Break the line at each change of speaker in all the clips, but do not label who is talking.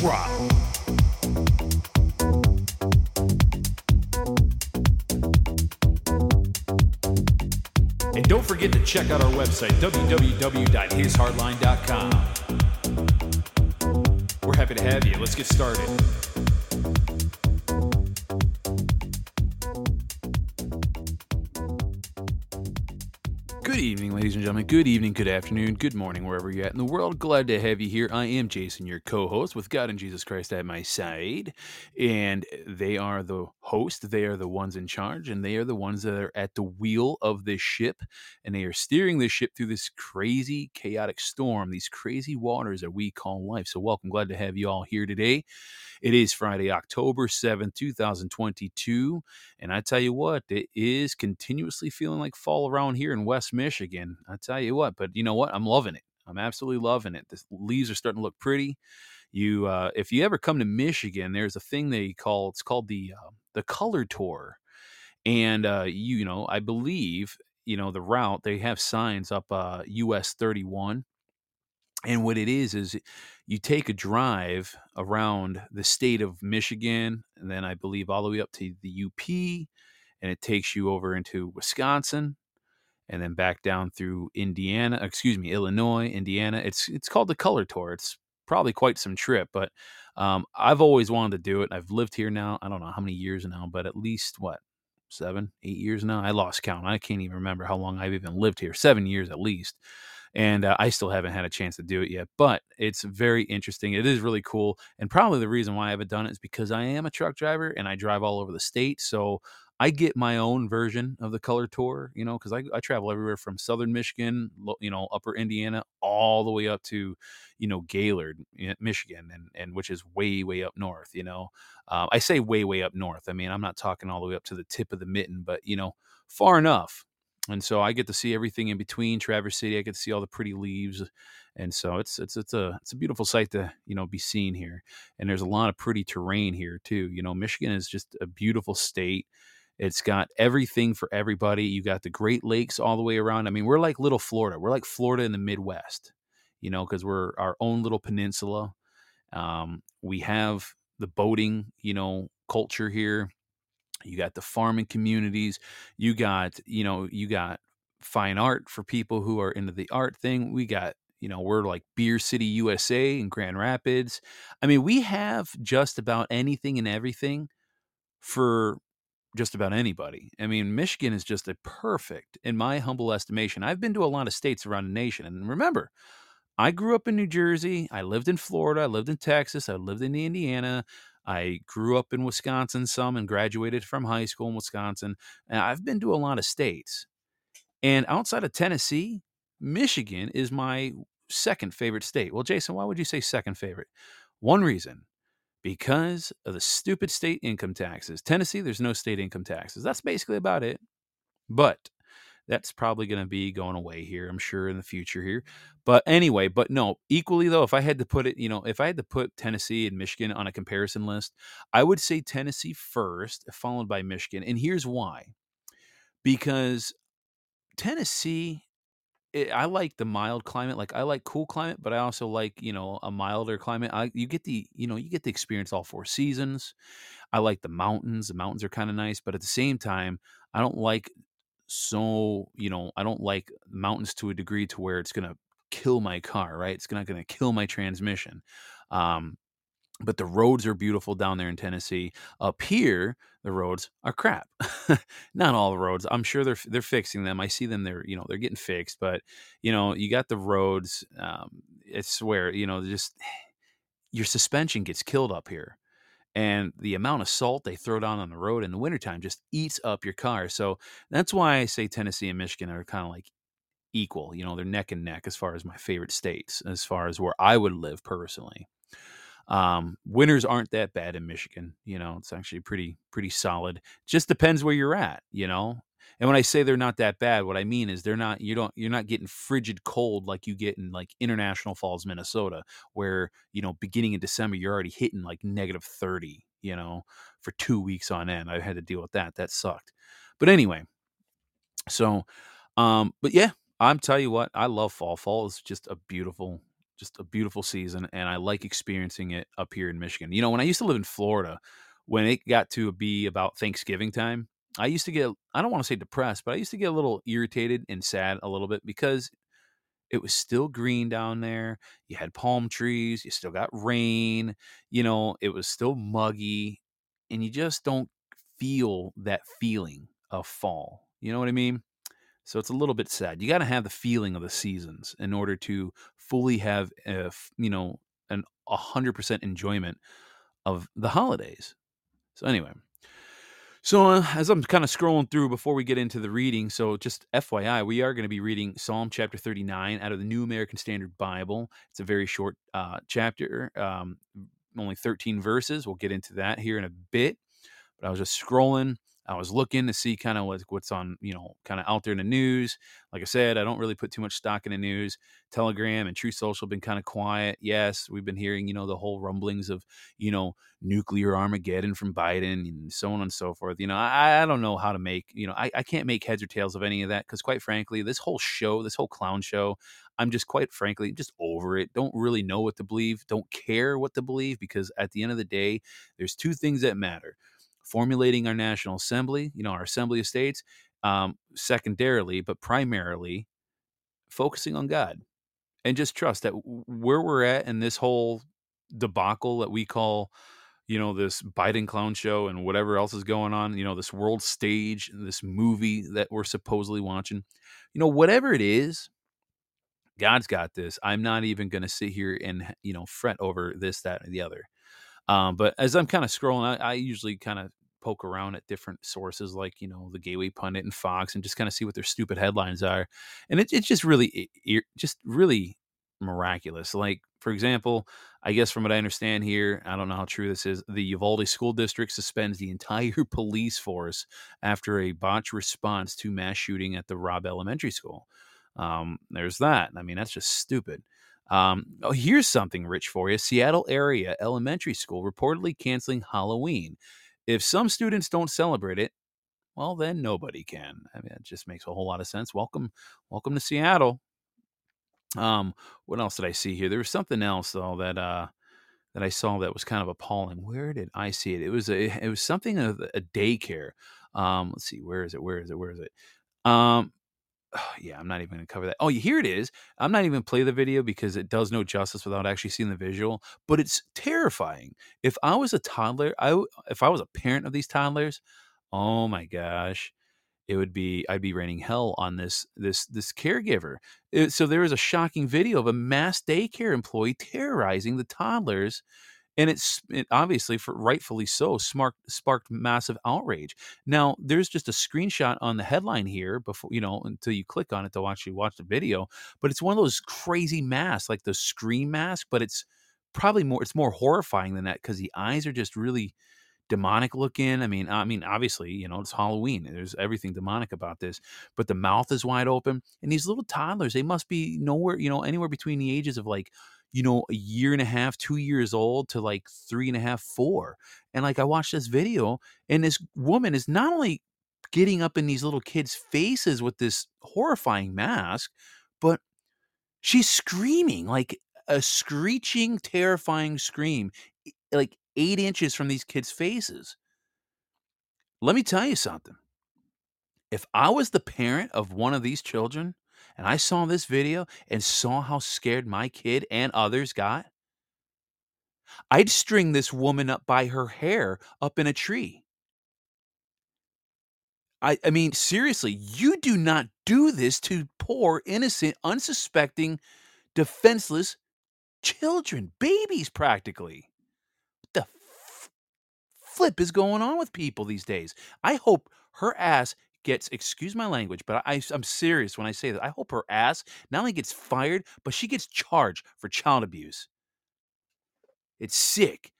Drop. And don't forget to check out our website, www.hishardline.com. We're happy to have you. Let's get started. Gentlemen. Good evening, good afternoon, good morning, wherever you're at in the world. Glad to have you here. I am Jason, your co host, with God and Jesus Christ at my side. And they are the host, they are the ones in charge, and they are the ones that are at the wheel of this ship. And they are steering this ship through this crazy, chaotic storm, these crazy waters that we call life. So, welcome. Glad to have you all here today. It is Friday, October 7th, 2022. And I tell you what, it is continuously feeling like fall around here in West Michigan. I tell you what, but you know what? I'm loving it. I'm absolutely loving it. The leaves are starting to look pretty. You, uh, if you ever come to Michigan, there's a thing they call it's called the uh, the color tour, and uh, you, you know, I believe you know the route they have signs up uh, US 31 and what it is is you take a drive around the state of Michigan, and then I believe all the way up to the UP, and it takes you over into Wisconsin, and then back down through Indiana, excuse me, Illinois, Indiana. It's it's called the Color Tour. It's probably quite some trip, but um, I've always wanted to do it. I've lived here now. I don't know how many years now, but at least what seven, eight years now. I lost count. I can't even remember how long I've even lived here. Seven years at least and uh, I still haven't had a chance to do it yet. But it's very interesting. It is really cool, and probably the reason why I haven't done it is because I am a truck driver and I drive all over the state. So I get my own version of the color tour, you know, because I, I travel everywhere from southern Michigan, you know, upper Indiana, all the way up to, you know, Gaylord, Michigan, and and which is way way up north. You know, uh, I say way way up north. I mean, I'm not talking all the way up to the tip of the mitten, but you know, far enough and so I get to see everything in between Traverse City. I get to see all the pretty leaves, and so it's it's it's a it's a beautiful sight to you know be seen here. And there's a lot of pretty terrain here too. You know, Michigan is just a beautiful state. It's got everything for everybody. You got the Great Lakes all the way around. I mean, we're like little Florida. We're like Florida in the Midwest, you know, because we're our own little peninsula. Um, we have the boating, you know, culture here you got the farming communities you got you know you got fine art for people who are into the art thing we got you know we're like beer city usa in grand rapids i mean we have just about anything and everything for just about anybody i mean michigan is just a perfect in my humble estimation i've been to a lot of states around the nation and remember I grew up in New Jersey. I lived in Florida. I lived in Texas. I lived in Indiana. I grew up in Wisconsin some and graduated from high school in Wisconsin. And I've been to a lot of states. And outside of Tennessee, Michigan is my second favorite state. Well, Jason, why would you say second favorite? One reason because of the stupid state income taxes. Tennessee, there's no state income taxes. That's basically about it. But that's probably going to be going away here, I'm sure, in the future here. But anyway, but no, equally though, if I had to put it, you know, if I had to put Tennessee and Michigan on a comparison list, I would say Tennessee first, followed by Michigan. And here's why because Tennessee, it, eh, I like the mild climate. Like I like cool climate, but I also like you know a milder climate. I, you get the you know you get the experience all four seasons. I like the mountains. The mountains are kind of nice, but at the same time, I don't like so you know i don't like mountains to a degree to where it's going to kill my car right? It's not going to kill my transmission um, but the roads are beautiful down there in tennessee. Up here the roads are crap. Not all the roads i'm sure they're they're fixing them. I see them they're you know they're getting fixed but you know you got the roads um, it's where you know just your suspension gets killed up here and the amount of salt they throw down on the road in the wintertime just eats up your car. So that's why I say Tennessee and Michigan are kind of like equal. You know, they're neck and neck as far as my favorite states, as far as where I would live personally. Um, winters aren't that bad in Michigan. You know, it's actually pretty pretty solid. Just depends where you're at. You know, and when I say they're not that bad, what I mean is they're not you don't you're not getting frigid cold like you get in like International Falls, Minnesota, where, you know, beginning in December you're already hitting like negative 30, you know, for 2 weeks on end. I had to deal with that. That sucked. But anyway, so um but yeah, I'm tell you what, I love fall. Fall is just a beautiful just a beautiful season and I like experiencing it up here in Michigan. You know, when I used to live in Florida, when it got to be about Thanksgiving time, I used to get I don't want to say depressed, but I used to get a little irritated and sad a little bit because it was still green down there. You had palm trees, you still got rain, you know, it was still muggy, and you just don't feel that feeling of fall. You know what I mean? So it's a little bit sad. You got to have the feeling of the seasons in order to fully have, a f you know, an 100% enjoyment of the holidays. So anyway, so, uh, as I'm kind of scrolling through before we get into the reading, so just FYI, we are going to be reading Psalm chapter 39 out of the New American Standard Bible. It's a very short uh, chapter, um, only 13 verses. We'll get into that here in a bit. But I was just scrolling. I was looking to see kind of what, what's on, you know, kind of out there in the news. Like I said, I don't really put too much stock in the news. Telegram and Truth Social have been kind of quiet. Yes, we've been hearing, you know, the whole rumblings of, you know, nuclear Armageddon from Biden and so on and so forth. You know, I, I don't know how to make, you know, I, I can't make heads or tails of any of that because, quite frankly, this whole show, this whole clown show, I'm just quite frankly just over it. Don't really know what to believe. Don't care what to believe because at the end of the day, there's two things that matter formulating our National Assembly, you know, our Assembly of States, um, secondarily, but primarily focusing on God and just trust that where we're at in this whole debacle that we call, you know, this Biden clown show and whatever else is going on, you know, this world stage, this movie that we're supposedly watching, you know, whatever it is, God's got this. I'm not even going to sit here and, you know, fret over this, that, and the other. Um, but as I'm kind of scrolling, I, I usually kind of poke around at different sources like you know the Gateway Pundit and Fox, and just kind of see what their stupid headlines are, and it, it's just really, it, just really miraculous. Like for example, I guess from what I understand here, I don't know how true this is. The Uvalde School District suspends the entire police force after a botched response to mass shooting at the Robb Elementary School. Um, there's that. I mean, that's just stupid. Um, oh, here's something rich for you. Seattle area elementary school reportedly canceling Halloween. If some students don't celebrate it, well, then nobody can. I mean, it just makes a whole lot of sense. Welcome, welcome to Seattle. Um, what else did I see here? There was something else though that uh that I saw that was kind of appalling. Where did I see it? It was a it was something of a daycare. Um, let's see, where is it? Where is it? Where is it? Um, oh, yeah, I'm not even going to cover that. Oh, here it is. I'm not even play the video because it does no justice without actually seeing the visual. But it's terrifying. If I was a toddler, I if I was a parent of these toddlers, oh my gosh, it would be I'd be raining hell on this this this caregiver. It, so there is a shocking video of a mass daycare employee terrorizing the toddlers and it's it obviously for rightfully so sparked sparked massive outrage. Now there's just a screenshot on the headline here before you know until you click on it to actually watch the video, but it's one of those crazy masks like the scream mask, but it's probably more it's more horrifying than that because the eyes are just really demonic looking. I mean, I mean, obviously, you know, it's Halloween. There's everything demonic about this, but the mouth is wide open, and these little toddlers, they must be nowhere, you know, anywhere between the ages of like you know, a year and a half, two years old to like three and a half, four. And like I watched this video, and this woman is not only getting up in these little kids' faces with this horrifying mask, but she's screaming like a screeching, terrifying scream, like eight inches from these kids' faces. Let me tell you something. If I was the parent of one of these children, and I saw this video and saw how scared my kid and others got, I'd string this woman up by her hair up in a tree. I, I mean, seriously, you do not do this to poor, innocent, unsuspecting, defenseless children, babies practically. Flip is going on with people these days? I hope her ass gets, excuse my language, but I, I'm serious when I say that. I hope her ass not only gets fired, but she gets charged for child abuse. It's sick.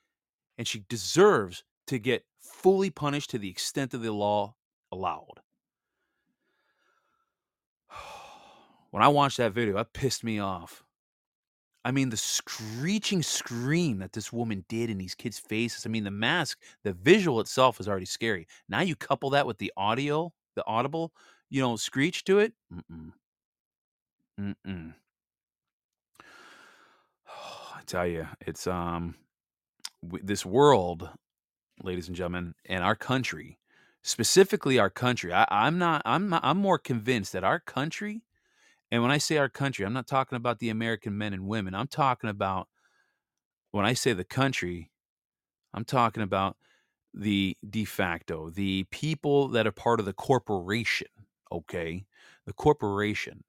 And she deserves to get fully punished to the extent of the law allowed. When I watched that video, that pissed me off. I mean, the screeching scream that this woman did in these kids' faces. I mean, the mask, the visual itself is already scary. Now you couple that with the audio, the audible, you know, screech to it. Mm-mm. Mm-mm. I tell you, it's um, this world, ladies and gentlemen, and our country, specifically our country. I, I'm not. I'm not, I'm more convinced that our country and when I say our country, I'm not talking about the American men and women. I'm talking about when I say the country, I'm talking about the de facto, the people that are part of the corporation, okay? The corporation.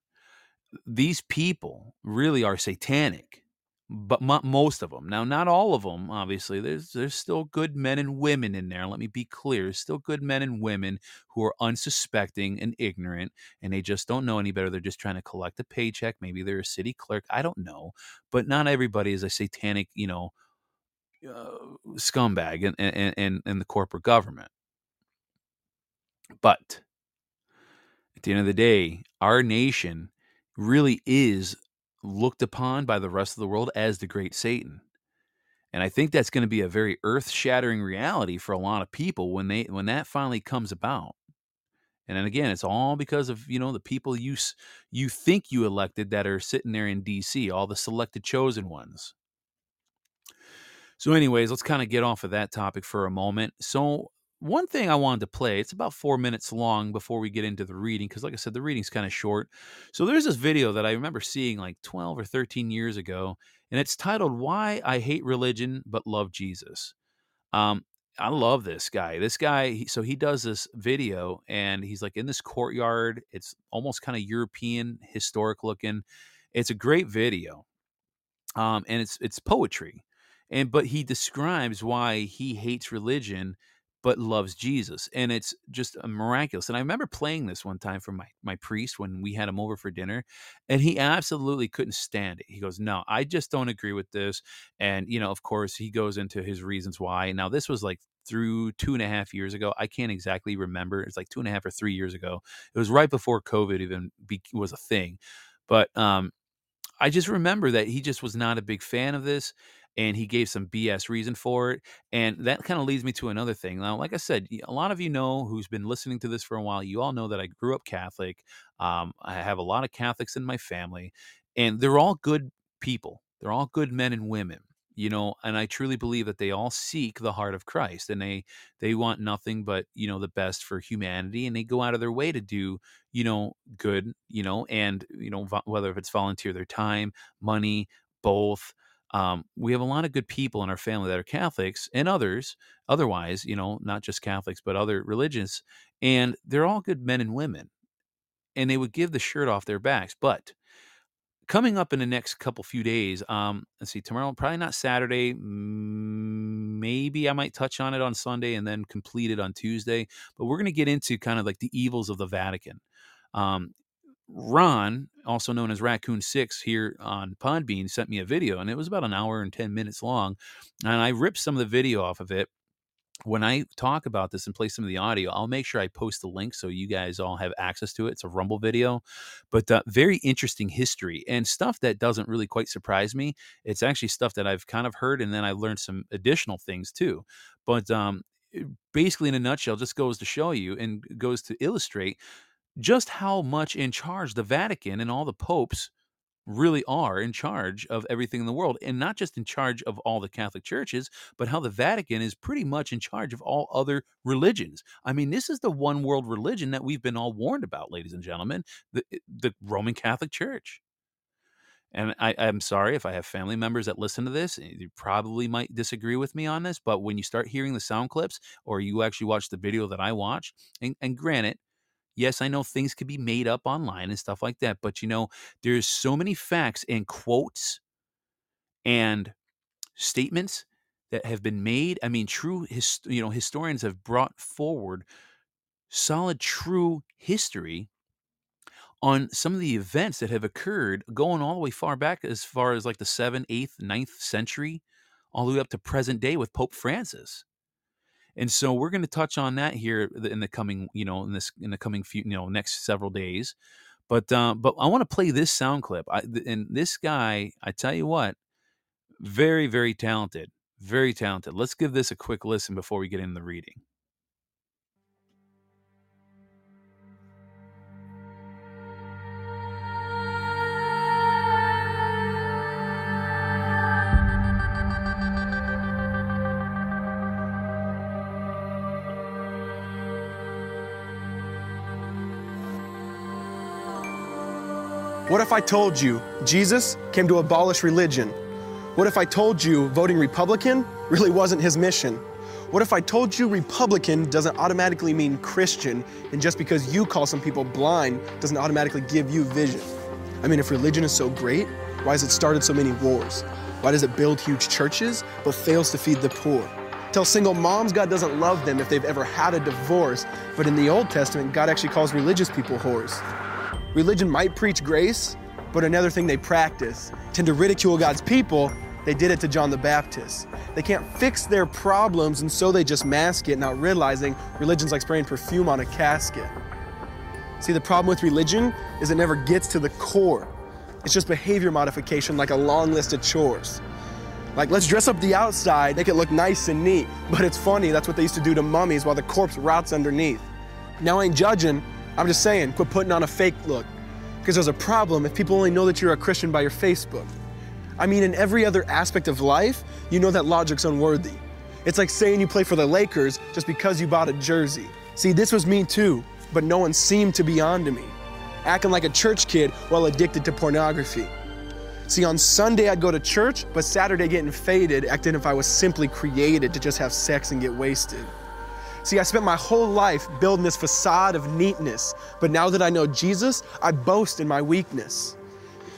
These people really are satanic but most of them. Now, not all of them, obviously. There's there's still good men and women in there. Let me be clear. There's still good men and women who are unsuspecting and ignorant, and they just don't know any better. They're just trying to collect a paycheck. Maybe they're a city clerk. I don't know. But not everybody is a satanic, you know, uh, scumbag in, in, in, in the corporate government. But at the end of the day, our nation really is looked upon by the rest of the world as the great Satan. And I think that's going to be a very earth-shattering reality for a lot of people when they when that finally comes about. And then again, it's all because of you know the people you you think you elected that are sitting there in D.C. All the selected chosen ones. So, anyways, let's kind of get off of that topic for a moment. So, one thing I wanted to play, it's about four minutes long before we get into the reading, because like I said, the reading's kind of short. So there's this video that I remember seeing like 12 or 13 years ago, and it's titled Why I Hate Religion But Love Jesus. Um, I love this guy. This guy, he, so he does this video and he's like in this courtyard. It's almost kind of European, historic looking. It's a great video. Um, and it's it's poetry. And but he describes why he hates religion but loves Jesus. And it's just miraculous. And I remember playing this one time for my, my priest when we had him over for dinner, and he absolutely couldn't stand it. He goes, No, I just don't agree with this. And, you know, of course, he goes into his reasons why. Now, this was like through two and a half years ago. I can't exactly remember. It's like two and a half or three years ago. It was right before COVID even be, was a thing. But um, I just remember that he just was not a big fan of this and he gave some BS reason for it. And that kind of leads me to another thing. Now, like I said, a lot of you know who's been listening to this for a while, you all know that I grew up Catholic. Um, I have a lot of Catholics in my family, and they're all good people. They're all good men and women you know and i truly believe that they all seek the heart of christ and they they want nothing but you know the best for humanity and they go out of their way to do you know good you know and you know whether if it's volunteer their time money both um, we have a lot of good people in our family that are Catholics and others, otherwise, you know, not just Catholics, but other religions. And they're all good men and women. And they would give the shirt off their backs. But coming up in the next couple few days, um, let's see, tomorrow, probably not Saturday. Maybe I might touch on it on Sunday and then complete it on Tuesday. But we're going to get into kind of like the evils of the Vatican. Um, Ron, also known as Raccoon Six, here on Podbean, sent me a video, and it was about an hour and ten minutes long. And I ripped some of the video off of it. When I talk about this and play some of the audio, I'll make sure I post the link so you guys all have access to it. It's a Rumble video, but uh, very interesting history and stuff that doesn't really quite surprise me. It's actually stuff that I've kind of heard, and then I learned some additional things too. But um, basically, in a nutshell, just goes to show you and goes to illustrate just how much in charge the Vatican and all the popes really are in charge of everything in the world and not just in charge of all the Catholic churches, but how the Vatican is pretty much in charge of all other religions. I mean, this is the one world religion that we've been all warned about, ladies and gentlemen, the, eh, the Roman Catholic Church. And I, am sorry if I have family members that listen to this, eh, you probably might disagree with me on this, but when you start hearing the sound clips or you actually watch the video that I watch, and, and granted, Yes, I know things could be made up online and stuff like that, but you know, there's so many facts and quotes and statements that have been made. I mean, true, you know, historians have brought forward solid, true history on some of the events that have occurred going all the way far back as far as like the 7th, 8th, 9th century all the way up to present day with Pope Francis. And so we're going to touch on that here in the coming, you know, in this in the coming few, you know, next several days. But uh, but I want to play this sound clip. I, and this guy, I tell you what, very very talented, very talented. Let's give this a quick listen before we get into the reading.
What if I told you Jesus came to abolish religion? What if I told you voting Republican really wasn't his mission? What if I told you Republican doesn't automatically mean Christian, and just because you call some people blind doesn't automatically give you vision? I mean, if religion is so great, why has it started so many wars? Why does it build huge churches but fails to feed the poor? Tell single moms God doesn't love them if they've ever had a divorce, but in the Old Testament, God actually calls religious people whores. Religion might preach grace, but another thing they practice tend to ridicule God's people. They did it to John the Baptist. They can't fix their problems, and so they just mask it, not realizing religion's like spraying perfume on a casket. See, the problem with religion is it never gets to the core. It's just behavior modification, like a long list of chores. Like, let's dress up the outside, make it look nice and neat. But it's funny, that's what they used to do to mummies while the corpse rots underneath. Now, I ain't judging, I'm just saying, quit putting on a fake look. Because there's a problem if people only know that you're a Christian by your Facebook. I mean, in every other aspect of life, you know that logic's unworthy. It's like saying you play for the Lakers just because you bought a jersey. See, this was me too, but no one seemed to be on to me. Acting like a church kid while addicted to pornography. See, on Sunday I'd go to church, but Saturday getting faded, acting if I was simply created to just have sex and get wasted. See, I spent my whole life building this facade of neatness, but now that I know Jesus, I boast in my weakness.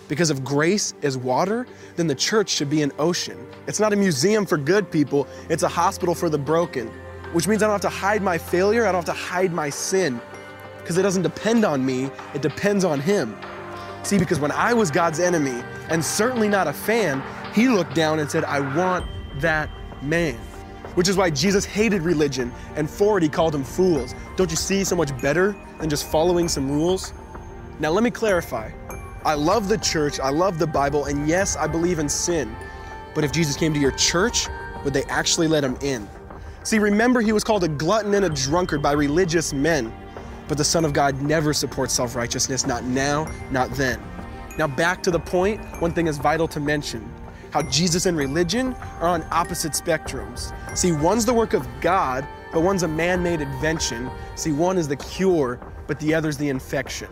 Because if grace is water, then the church should be an ocean. It's not a museum for good people, it's a hospital for the broken, which means I don't have to hide my failure, I don't have to hide my sin, because it doesn't depend on me, it depends on Him. See, because when I was God's enemy, and certainly not a fan, He looked down and said, I want that man which is why Jesus hated religion, and for it he called them fools. Don't you see so much better than just following some rules? Now, let me clarify. I love the church, I love the Bible, and yes, I believe in sin. But if Jesus came to your church, would they actually let him in? See, remember, he was called a glutton and a drunkard by religious men. But the Son of God never supports self righteousness, not now, not then. Now, back to the point, one thing is vital to mention how Jesus and religion are on opposite spectrums. See, one's the work of God, but one's a man made invention. See, one is the cure, but the other's the infection.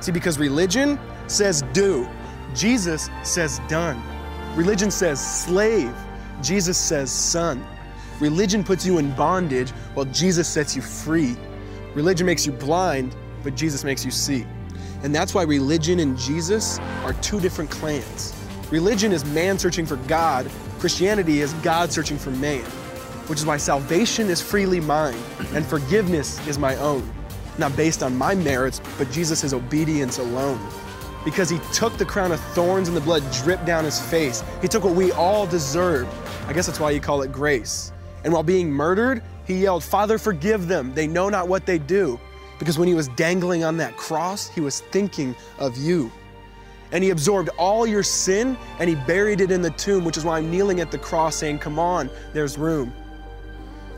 See, because religion says do, Jesus says done. Religion says slave, Jesus says son. Religion puts you in bondage while Jesus sets you free. Religion makes you blind, but Jesus makes you see. And that's why religion and Jesus are two different clans. Religion is man searching for God, Christianity is God searching for man, which is why salvation is freely mine and forgiveness is my own, not based on my merits, but Jesus' obedience alone. Because he took the crown of thorns and the blood dripped down his face. He took what we all deserved. I guess that's why you call it grace. And while being murdered, he yelled, Father, forgive them. They know not what they do. Because when he was dangling on that cross, he was thinking of you and he absorbed all your sin and he buried it in the tomb, which is why I'm kneeling at the cross saying, Come on, there's room.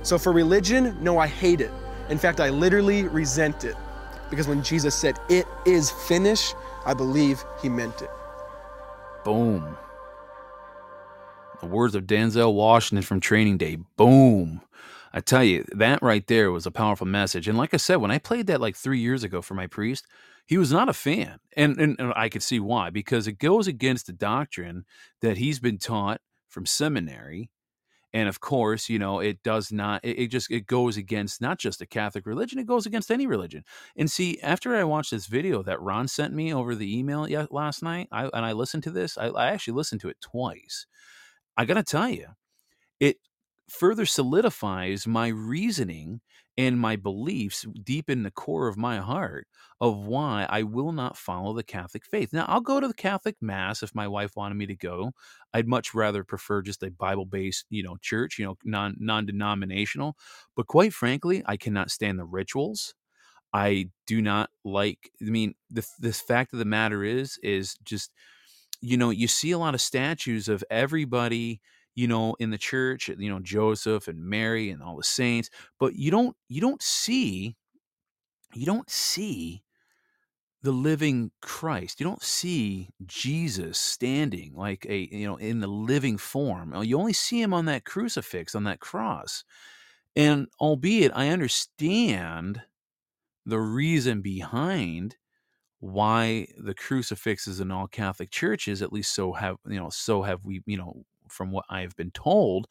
So for religion, no, I hate it. In fact, I literally resent it. Because when Jesus said, It is finished, I believe he meant it.
Boom. The words of Denzel Washington from Training Day. Boom. I tell you, that right there was a powerful message. And like I said, when I played that like three years ago for my priest, he was not a fan. And, and, and I could see why, because it goes against the doctrine that he's been taught from seminary. And of course, you know, it does not, it, it just, it goes against not just the Catholic religion, it goes against any religion. And see, after I watched this video that Ron sent me over the email last night, I, and I listened to this, I, I actually listened to it twice. I got to tell you, it further solidifies my reasoning and my beliefs deep in the core of my heart of why I will not follow the Catholic faith. Now, I'll go to the Catholic Mass if my wife wanted me to go. I'd much rather prefer just a Bible-based, you know, church, you know, non non-denominational. But quite frankly, I cannot stand the rituals. I do not like. I mean, the the fact of the matter is, is just you know, you see a lot of statues of everybody you know in the church you know joseph and mary and all the saints but you don't you don't see you don't see the living Christ. You don't see Jesus standing like a, you know, in the living form. Uh, you only see him on that crucifix, on that cross. And albeit I understand the reason behind why the crucifixes in all Catholic churches, at least so have, you know, so have we, you know, from what I've been told,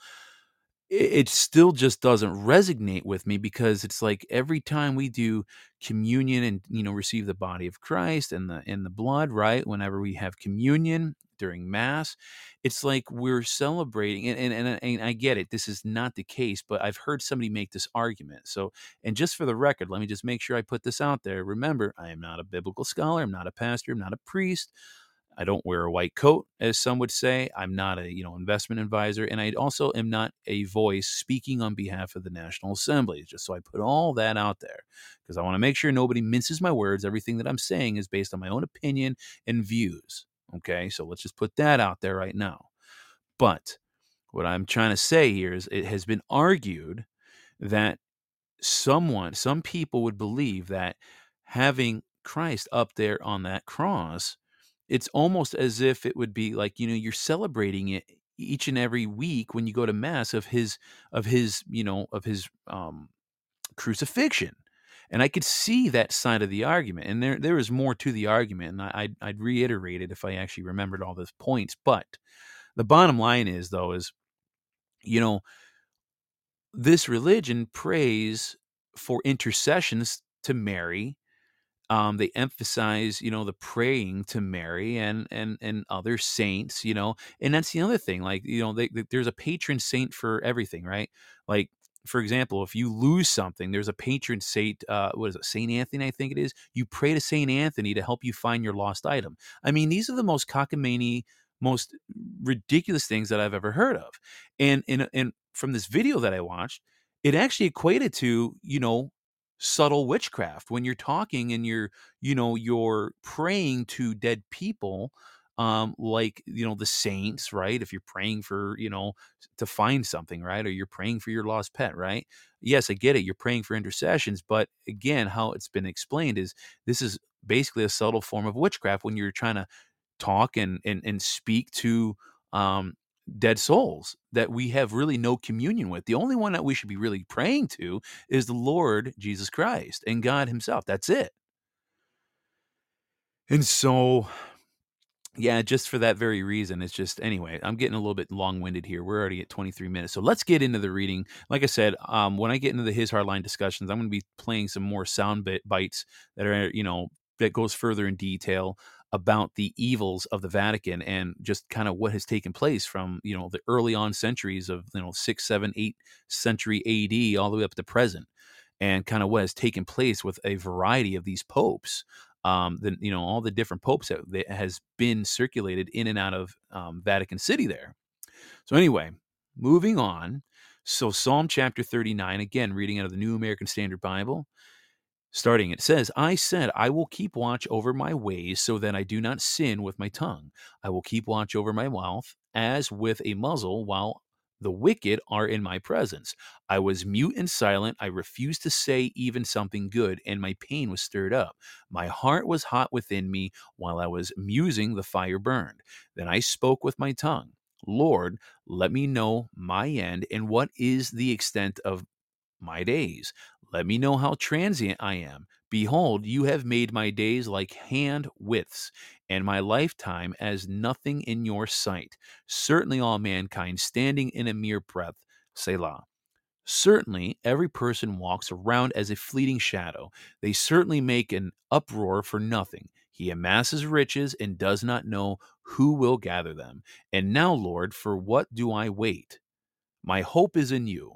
it still just doesn't resonate with me because it's like every time we do communion and you know receive the body of Christ and the and the blood right whenever we have communion during mass it's like we're celebrating and, and and and I get it this is not the case but I've heard somebody make this argument. So and just for the record let me just make sure I put this out there. Remember I am not a biblical scholar I'm not a pastor I'm not a priest I don't wear a white coat, as some would say. I'm not a you know investment advisor, and I also am not a voice speaking on behalf of the National Assembly. Just so I put all that out there, because I want to make sure nobody minces my words. Everything that I'm saying is based on my own opinion and views. Okay, so let's just put that out there right now. But what I'm trying to say here is it has been argued that someone, some people would believe that having Christ up there on that cross it's almost as if it would be like you know you're celebrating it each and every week when you go to mass of his of his you know of his um crucifixion. And i could see that side of the argument and there there is more to the argument and I, I'd, I'd reiterate it if i actually remembered all those points but the bottom line is though is you know this religion prays for intercessions to mary um, they emphasize, you know, the praying to Mary and and and other saints, you know, and that's the other thing. Like, you know, they, they, there's a patron saint for everything, right? Like, for example, if you lose something, there's a patron saint. Uh, what is it, Saint Anthony? I think it is. You pray to Saint Anthony to help you find your lost item. I mean, these are the most cockamamie, most ridiculous things that I've ever heard of. And and and from this video that I watched, it actually equated to you know subtle witchcraft when you're talking and you're you know you're praying to dead people um like you know the saints right? If you're praying for you know to find something right? Or you're praying for your lost pet right? Yes i get it you're praying for intercessions but again how it's been explained is this is basically a subtle form of witchcraft when you're trying to talk and and, and speak to um dead souls that we have really no communion with. The only one that we should be really praying to is the Lord Jesus Christ and God Himself. That's it. And so, yeah, just for that very reason, it's just anyway. I'm getting a little bit long-winded here. We're already at 23 minutes, so let's get into the reading. Like I said, um, when I get into the His Hardline discussions, I'm going to be playing some more sound bit bites that are, you know, that goes further in detail about the evils of the Vatican and just kind of what has taken place from you know the early on centuries of you know six, seven, eight century AD all the way up to present, and kind of what has taken place with a variety of these popes. Um, the, you know all the different popes that, that has been circulated in and out of um, Vatican City there. So anyway, moving on. So Psalm chapter 39, again, reading out of the New American Standard Bible. Starting, it says, I said, I will keep watch over my ways so that I do not sin with my tongue. I will keep watch over my mouth as with a muzzle while the wicked are in my presence. I was mute and silent. I refused to say even something good, and my pain was stirred up. My heart was hot within me while I was musing, the fire burned. Then I spoke with my tongue. Lord, let me know my end and what is the extent of my days. Let me know how transient I am. Behold, you have made my days like hand widths, and my lifetime as nothing in your sight. Certainly, all mankind standing in a mere breath. Selah. Certainly, every person walks around as a fleeting shadow. They certainly make an uproar for nothing. He amasses riches and does not know who will gather them. And now, Lord, for what do I wait? My hope is in you.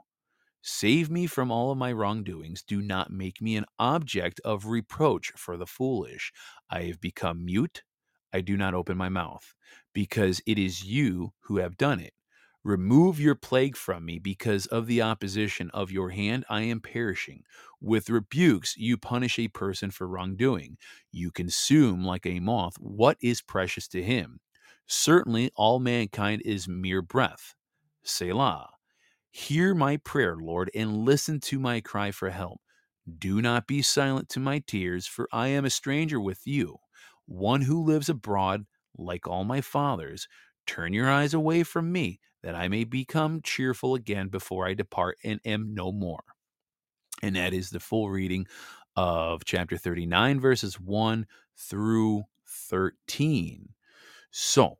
Save me from all of my wrongdoings. Do not make me an object of reproach for the foolish. I have become mute. I do not open my mouth, because it is you who have done it. Remove your plague from me because of the opposition of your hand. I am perishing. With rebukes, you punish a person for wrongdoing. You consume like a moth what is precious to him. Certainly, all mankind is mere breath. Selah. Hear my prayer, Lord, and listen to my cry for help. Do not be silent to my tears, for I am a stranger with you, one who lives abroad like all my fathers. Turn your eyes away from me, that I may become cheerful again before I depart and am no more. And that is the full reading of chapter 39, verses 1 through 13. So,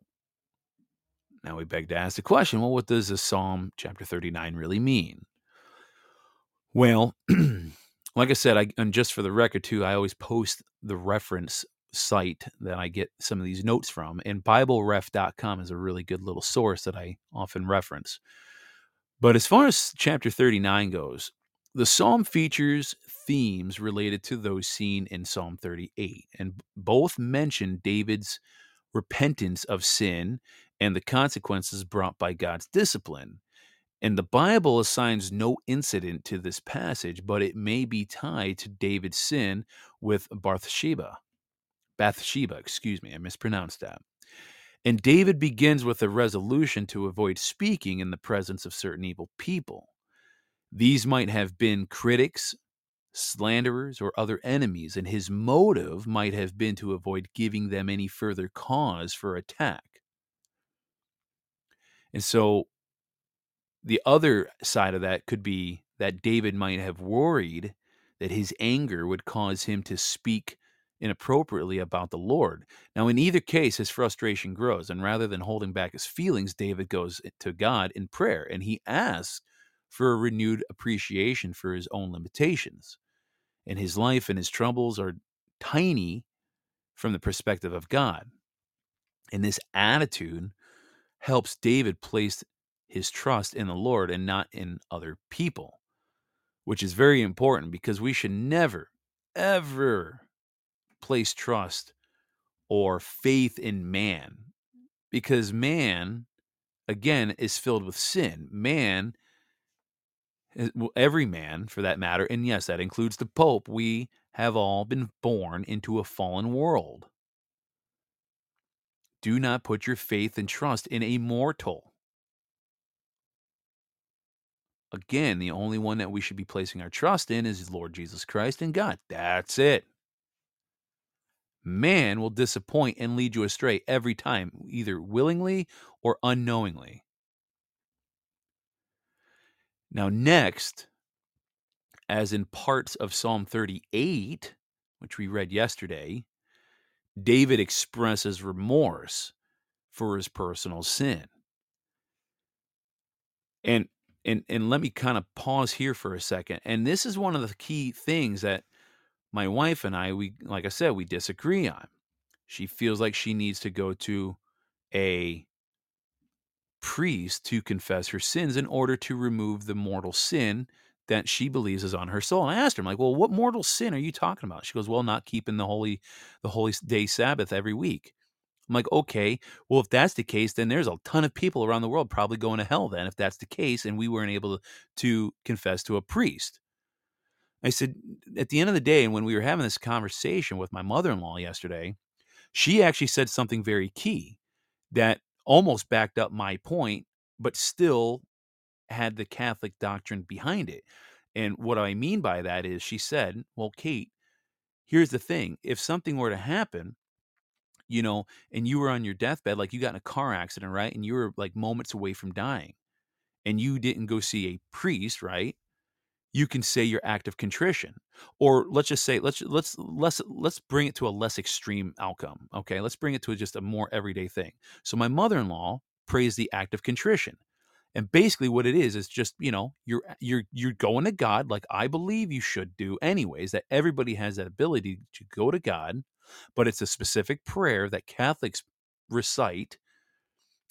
now we beg to ask the question well, what does a Psalm chapter 39 really mean? Well, like I said, I, and just for the record, too, I always post the reference site that I get some of these notes from, and BibleRef.com is a really good little source that I often reference. But as far as chapter 39 goes, the psalm features themes related to those seen in Psalm 38, and both mention David's repentance of sin and the consequences brought by God's discipline. And the Bible assigns no incident to this passage, but it may be tied to David's sin with Bathsheba. Bathsheba, excuse me, I mispronounced that. And David begins with a resolution to avoid speaking in the presence of certain evil people. These might have been critics, slanderers, or other enemies, and his motive might have been to avoid giving them any further cause for attack. And so the other side of that could be that David might have worried that his anger would cause him to speak inappropriately about the Lord. Now, in either case, his frustration grows. And rather than holding back his feelings, David goes to God in prayer and he asks for a renewed appreciation for his own limitations. And his life and his troubles are tiny from the perspective of God. And this attitude helps David place his trust in the Lord and not in other people, which is very important because we should never, ever place trust or faith in man because man, again, is filled with sin. Man, every man for that matter, and yes, that includes the Pope, we have all been born into a fallen world. Do not put your faith and trust in a mortal. Again, the only one that we should be placing our trust in is Lord Jesus Christ and God. That's it. Man will disappoint and lead you astray every time, either willingly or unknowingly. Now, next, as in parts of Psalm 38, which we read yesterday, David expresses remorse for his personal sin. And and and let me kind of pause here for a second. And this is one of the key things that my wife and I we like I said we disagree on. She feels like she needs to go to a priest to confess her sins in order to remove the mortal sin that she believes is on her soul. And I asked her, I'm like, well, what mortal sin are you talking about? She goes, well, not keeping the holy, the holy day Sabbath every week. I'm like, okay, well, if that's the case, then there's a ton of people around the world probably going to hell then, if that's the case, and we weren't able to, to confess to a priest. I said, at the end of the day, and when we were having this conversation with my mother in law yesterday, she actually said something very key that almost backed up my point, but still had the Catholic doctrine behind it. And what I mean by that is she said, Well, Kate, here's the thing if something were to happen, you know, and you were on your deathbed, like you got in a car accident, right? And you were like moments away from dying, and you didn't go see a priest, right? You can say your act of contrition, or let's just say let's let's let's let's bring it to a less extreme outcome. Okay, let's bring it to just a more everyday thing. So my mother-in-law prays the act of contrition. And basically what it is is just, you know, you're you're you're going to God like I believe you should do anyways, that everybody has that ability to go to God, but it's a specific prayer that Catholics recite.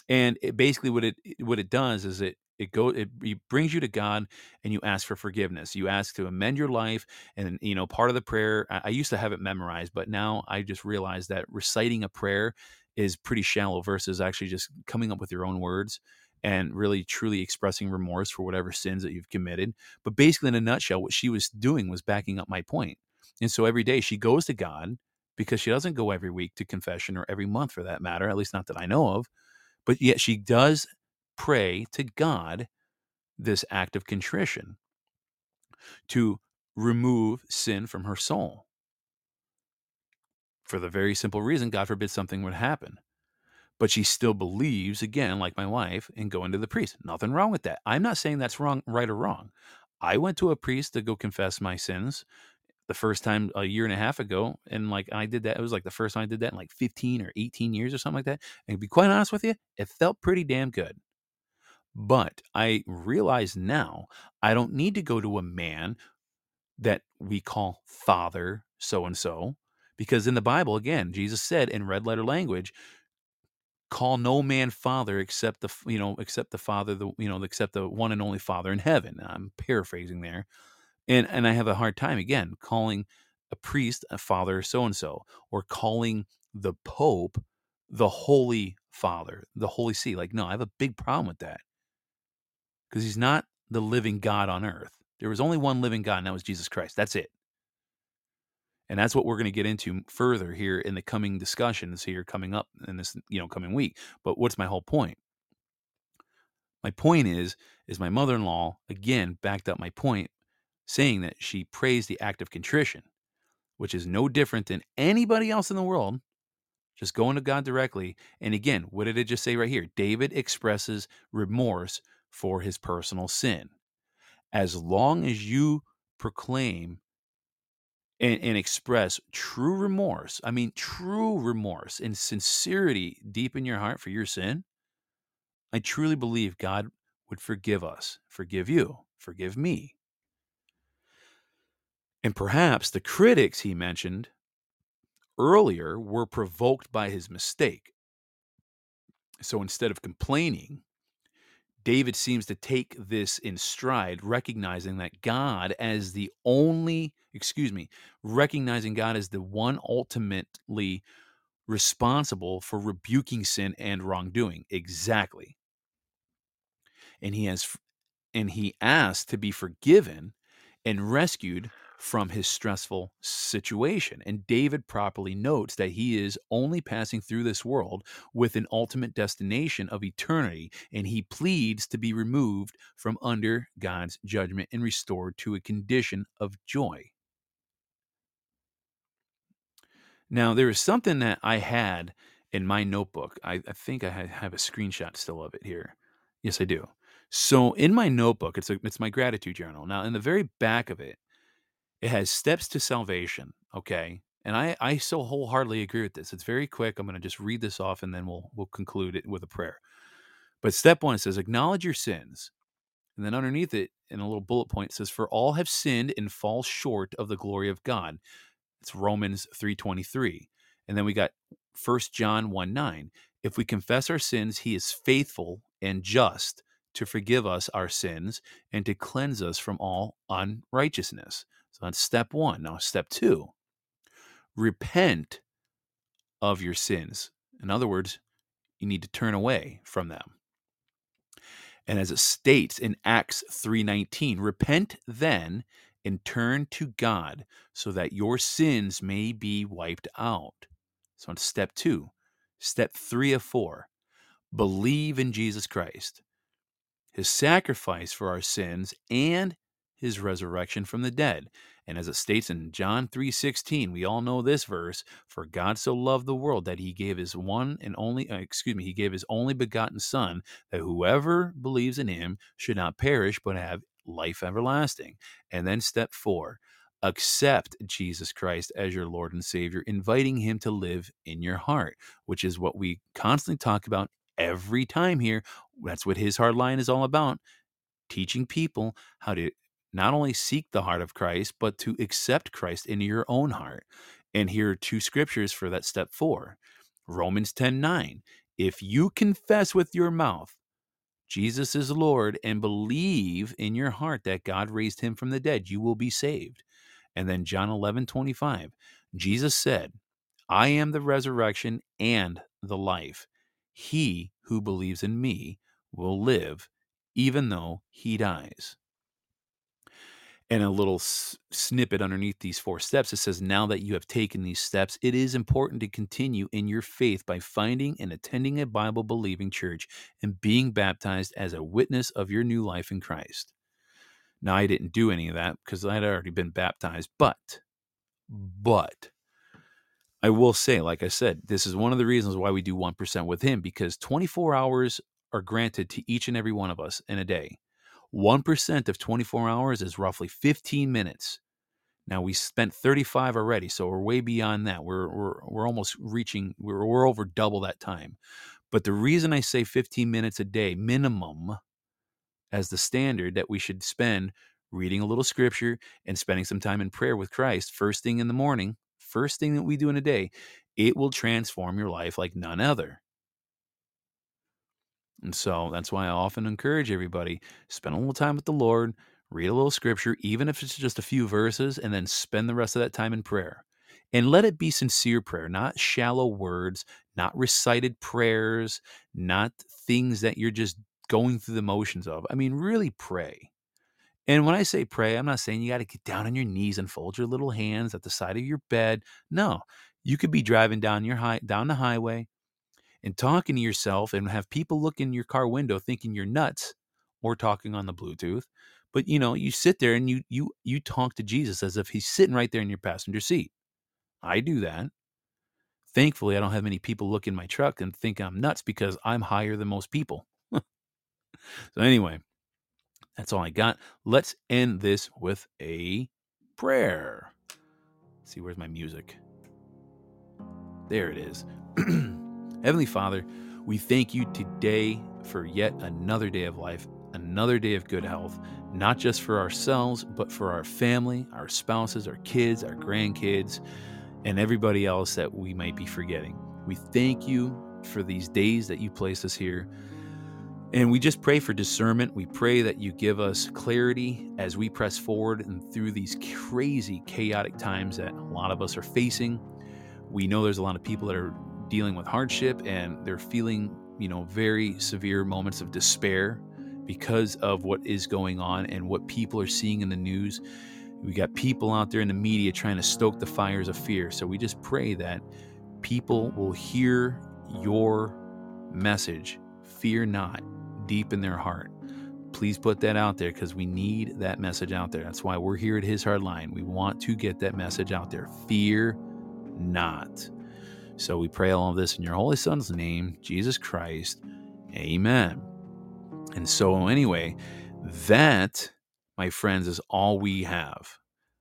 And it basically what it what it does is it it go it, it brings you to God and you ask for forgiveness. You ask to amend your life, and you know part of the prayer. I, I used to have it memorized, but now I just realize that reciting a prayer is pretty shallow versus actually just coming up with your own words and really truly expressing remorse for whatever sins that you've committed. But basically, in a nutshell, what she was doing was backing up my point. And so every day she goes to God because she doesn't go every week to confession or every month for that matter, at least not that I know of. But yet she does pray to God this act of contrition to remove sin from her soul. For the very simple reason, God forbid something would happen. But she still believes again like my wife in going to the priest. Nothing wrong with that. I'm not saying that's wrong right or wrong. I went to a priest to go confess my sins the first time a year and a half ago and like i did that. It was like the first time i did that in like 15 or 18 years or something like that. And to be quite honest with you it felt pretty damn good but i realize now i don't need to go to a man that we call father so and so because in the bible again jesus said in red letter language call no man father except the you know except the father the you know except the one and only father in heaven. I'm paraphrasing there and and i have a hard time again calling a priest a father so and so or calling the pope the holy father the holy see like no i have a big problem with that because he's not the living god on earth. There was only one living god and that was jesus christ. That's it. And that's what we're going to get into further here in the coming discussions here coming up in this you know coming week. But what's my whole point? My point is is my mother-in-law again backed up my point saying that she praised the act of contrition which is no different than anybody else in the world just going to god directly. And again what did it just say right here? David expresses remorse for his personal sin as long as you proclaim and, and express true remorse, I mean, true remorse and sincerity deep in your heart for your sin, I truly believe God would forgive us, forgive you, forgive me. And perhaps the critics he mentioned earlier were provoked by his mistake. So instead of complaining, David seems to take this in stride, recognizing that God as the only, excuse me, recognizing God as the one ultimately responsible for rebuking sin and wrongdoing. Exactly. And he has and he asked to be forgiven and rescued from his stressful situation. And David properly notes that he is only passing through this world with an ultimate destination of eternity, and he pleads to be removed from under God's judgment and restored to a condition of joy. Now, there is something that I had in my notebook. I, I think I have a screenshot still of it here. Yes, I do. So in my notebook, it's a, it's my gratitude journal. Now, in the very back of it, it has steps to salvation. Okay. And I, I so wholeheartedly agree with this. It's very quick. I'm going to just read this off and then we'll we'll conclude it with a prayer. But step one says, acknowledge your sins. And then underneath it, in a little bullet point, says, For all have sinned and fall short of the glory of God. It's Romans 3.23. And then we got 1 John 1 9. If we confess our sins, he is faithful and just to forgive us our sins and to cleanse us from all unrighteousness. So that's step one. Now, step two repent of your sins. In other words, you need to turn away from them. And as it states in Acts 3:19, repent then and turn to God so that your sins may be wiped out. So on step 2. Step 3 of 4. Believe in Jesus Christ, his sacrifice for our sins and his resurrection from the dead. And as it states in John 3:16, we all know this verse, for God so loved the world that he gave his one and only uh, excuse me, he gave his only begotten son that whoever believes in him should not perish but have life everlasting. And then step 4, accept Jesus Christ as your Lord and Savior, inviting him to live in your heart, which is what we constantly talk about every time here. That's what his hard line is all about teaching people how to not only seek the heart of Christ, but to accept Christ into your own heart. And here are two scriptures for that step four Romans 10 9. If you confess with your mouth Jesus is Lord and believe in your heart that God raised him from the dead, you will be saved. And then John 11, 25, Jesus said, I am the resurrection and the life. He who believes in me will live even though he dies. And a little s- snippet underneath these four steps, it says, Now that you have taken these steps, it is important to continue in your faith by finding and attending a Bible believing church and being baptized as a witness of your new life in Christ. Now, I didn't do any of that because I had already been baptized, but, but, I will say, like I said, this is one of the reasons why we do 1% with him because 24 hours are granted to each and every one of us in a day. 1% of 24 hours is roughly 15 minutes. Now we spent 35 already, so we're way beyond that. We're we're we're almost reaching we're we're over double that time. But the reason I say 15 minutes a day minimum as the standard that we should spend reading a little scripture and spending some time in prayer with Christ first thing in the morning, first thing that we do in a day, it will transform your life like none other. And so that's why I often encourage everybody spend a little time with the Lord, read a little scripture, even if it's just a few verses, and then spend the rest of that time in prayer. And let it be sincere prayer, not shallow words, not recited prayers, not things that you're just going through the motions of. I mean, really pray. And when I say pray, I'm not saying you got to get down on your knees and fold your little hands at the side of your bed. No, you could be driving down your high down the highway, and talking to yourself and have people look in your car window thinking you're nuts or talking on the bluetooth but you know you sit there and you you you talk to jesus as if he's sitting right there in your passenger seat. I do that. Thankfully i don't have many people look in my truck and think i'm nuts because i'm higher than most people. So anyway that's all i got. Let's end this with a prayer. Let's see where's my music? There it is Heavenly Father, we thank you today for yet another day of life, another day of good health, not just for ourselves, but for our family, our spouses, our kids, our grandkids, and everybody else that we might be forgetting. We thank you for these days that you place us here. And we just pray for discernment. We pray that you give us clarity as we press forward and through these crazy, chaotic times that a lot of us are facing. We know there's a lot of people that are dealing with hardship and they're feeling, you know, very severe moments of despair because of what is going on and what people are seeing in the news. We got people out there in the media trying to stoke the fires of fear. So we just pray that people will hear your message, fear not, deep in their heart. Please put that out there because we need that message out there. That's why we're here at His Hard Line. We want to get that message out there. Fear not. So we pray all of this in your Holy Son's name, Jesus Christ. Amen. And so, anyway, that, my friends, is all we have.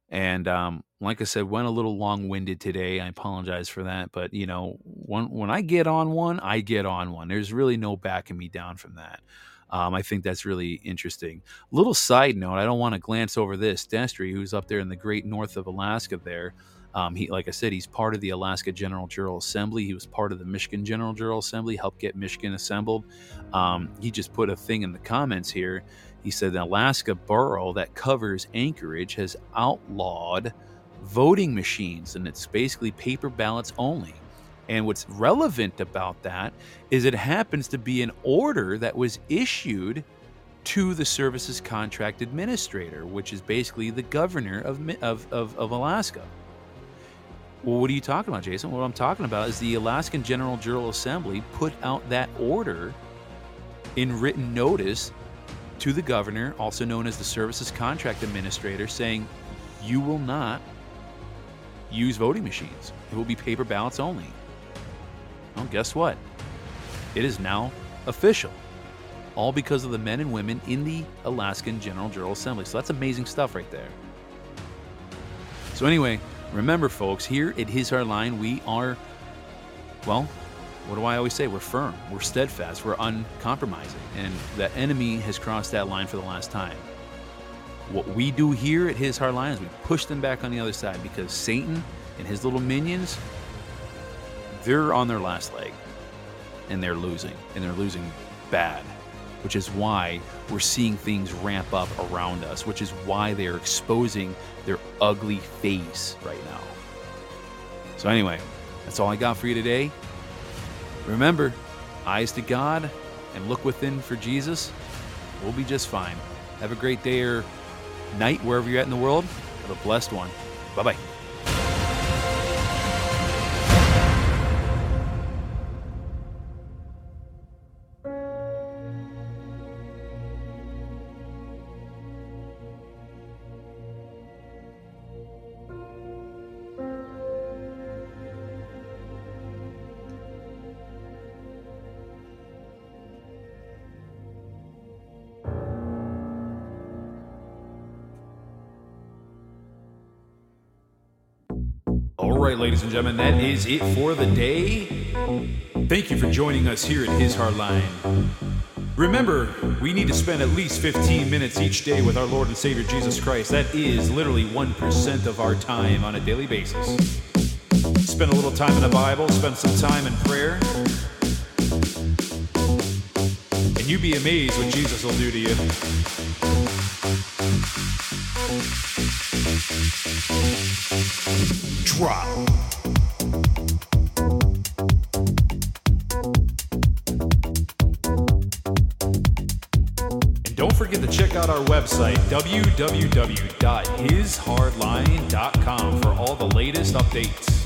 And um, like I said, went a little long winded today. I apologize for that. But, you know, when, when I get on one, I get on one. There's really no backing me down from that. Um, I think that's really interesting. Little side note, I don't want to glance over this. Destry, who's up there in the great north of Alaska, there, um, he, like I said, he's part of the Alaska General Jural Assembly. He was part of the Michigan General Jural Assembly, helped get Michigan assembled. Um, he just put a thing in the comments here. He said the Alaska borough that covers Anchorage has outlawed voting machines, and it's basically paper ballots only. And what's relevant about that is it happens to be an order that was issued to the services contract administrator, which is basically the governor of, of, of, of Alaska. Well, what are you talking about, Jason? What I'm talking about is the Alaskan General Jural Assembly put out that order in written notice to the governor, also known as the Services Contract Administrator, saying you will not use voting machines. It will be paper ballots only. Well, guess what? It is now official. All because of the men and women in the Alaskan General Jural Assembly. So that's amazing stuff right there. So, anyway, Remember, folks, here at His Hard Line, we are, well, what do I always say? We're firm, we're steadfast, we're uncompromising. And the enemy has crossed that line for the last time. What we do here at His Hard Line is we push them back on the other side because Satan and his little minions, they're on their last leg and they're losing, and they're losing bad. Which is why we're seeing things ramp up around us, which is why they are exposing their ugly face right now. So, anyway, that's all I got for you today. Remember, eyes to God and look within for Jesus. We'll be just fine. Have a great day or night wherever you're at in the world. Have a blessed one. Bye bye. All right, ladies and gentlemen, that is it for the day. Thank you for joining us here at His Hard Line. Remember, we need to spend at least 15 minutes each day with our Lord and Savior Jesus Christ. That is literally 1% of our time on a daily basis. Spend a little time in the Bible, spend some time in prayer, and you'd be amazed what Jesus will do to you. Drop. And don't forget to check out our website, www.hishardline.com, for all the latest updates.